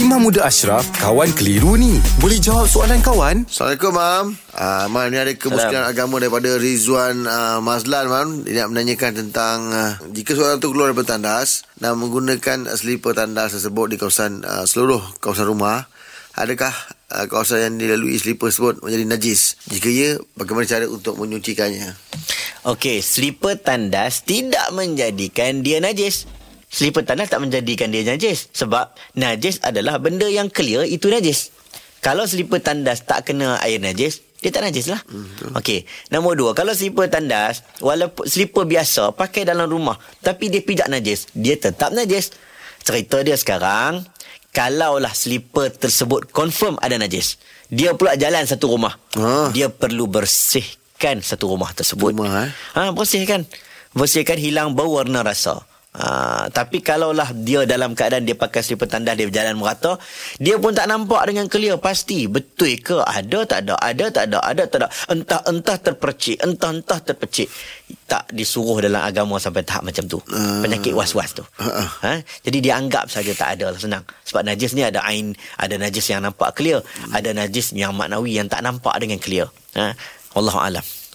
Imam Muda Ashraf, kawan keliru ni. Boleh jawab soalan kawan? Assalamualaikum, Mam. Uh, Mam, ni ada kemusyrikan agama daripada Rizwan uh, Mazlan, Mam. Dia nak menanyakan tentang uh, jika seorang tu keluar daripada tandas dan menggunakan selipar tandas tersebut di kawasan uh, seluruh kawasan rumah, adakah uh, kawasan yang dilalui selipar tersebut menjadi najis? Jika ya, bagaimana cara untuk menyucikannya? Okey, slipper tandas tidak menjadikan dia najis. Slipper tandas tak menjadikan dia najis. Sebab najis adalah benda yang clear itu najis. Kalau slipper tandas tak kena air najis, dia tak najis lah. Hmm, Okey. Nombor dua, kalau slipper tandas, walaupun slipper biasa, pakai dalam rumah, tapi dia pijak najis, dia tetap najis. Cerita dia sekarang, kalaulah slipper tersebut confirm ada najis, dia pula jalan satu rumah. Ah. Dia perlu bersihkan satu rumah tersebut. Rumah, eh? Ha, bersihkan. Bersihkan hilang bau warna rasa. Ha, tapi kalaulah dia dalam keadaan dia pakai slipper tandas dia berjalan merata, dia pun tak nampak dengan clear pasti betul ke ada tak ada, ada tak ada, ada tak ada. Entah-entah terpercik, entah-entah terpercik. Tak disuruh dalam agama sampai tahap macam tu. Ah. Penyakit was-was tu. Ah, ah. Ha? Jadi dia anggap saja tak ada lah senang. Sebab najis ni ada ain, ada najis yang nampak clear, ada najis yang maknawi yang tak nampak dengan clear. Ha? Allah alam.